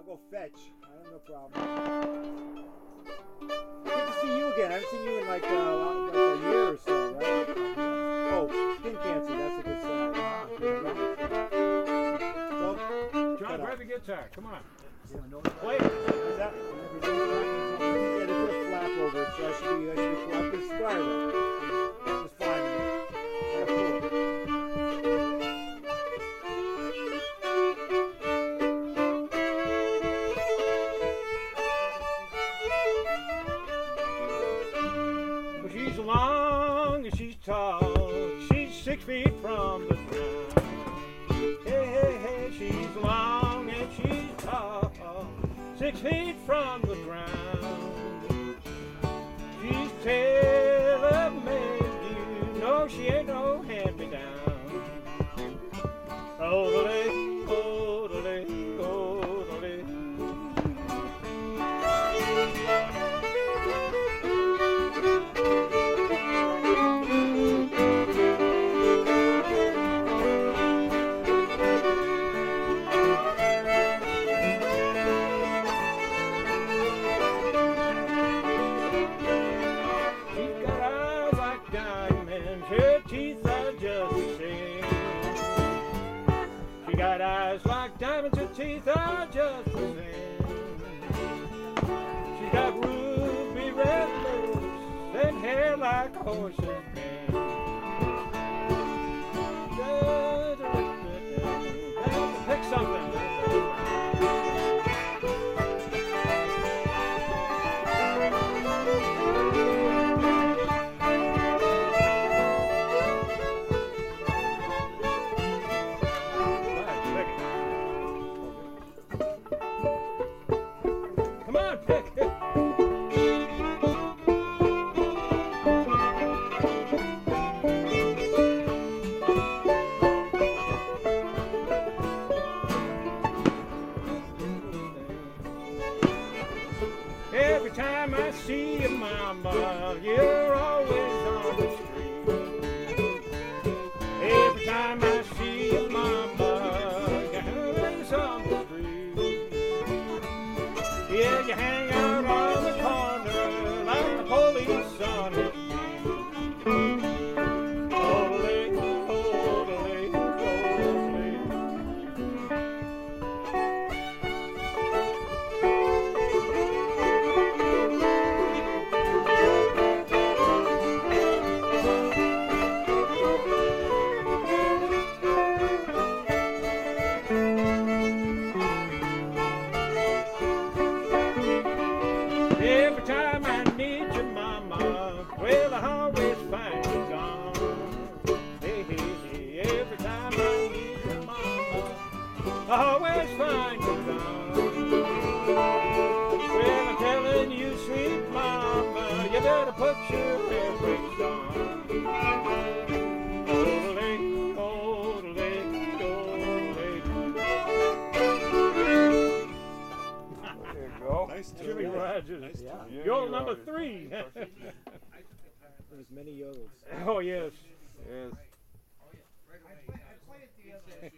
I'll go fetch. I have no problem. Good to see you again. I haven't seen you in like, uh, like a year or so, right? Oh, skin cancer. That's a good sign. So, John, grab the guitar. Come on. Play. Is that? Yeah, they put a flap over it, so I should be, I should be. I've been six feet from the ground. Hey, hey, hey, she's long and she's tall. Six feet from the teeth are just the same. She's got ruby red lips and hair like a horse's Every time I see you, mama, you're always on the street. Every time I see you, mama, you're always on the street. Yeah, you hang always find you gone. Well, I'm telling you, sweet mama, you better put your hair brakes on. Odele, odele, odele. There you go. Nice tune. Jimmie Rodgers. Nice Yeah. tune. You're number three. There's many yodels. oh, yes. Yes. Oh, I play, I play at the other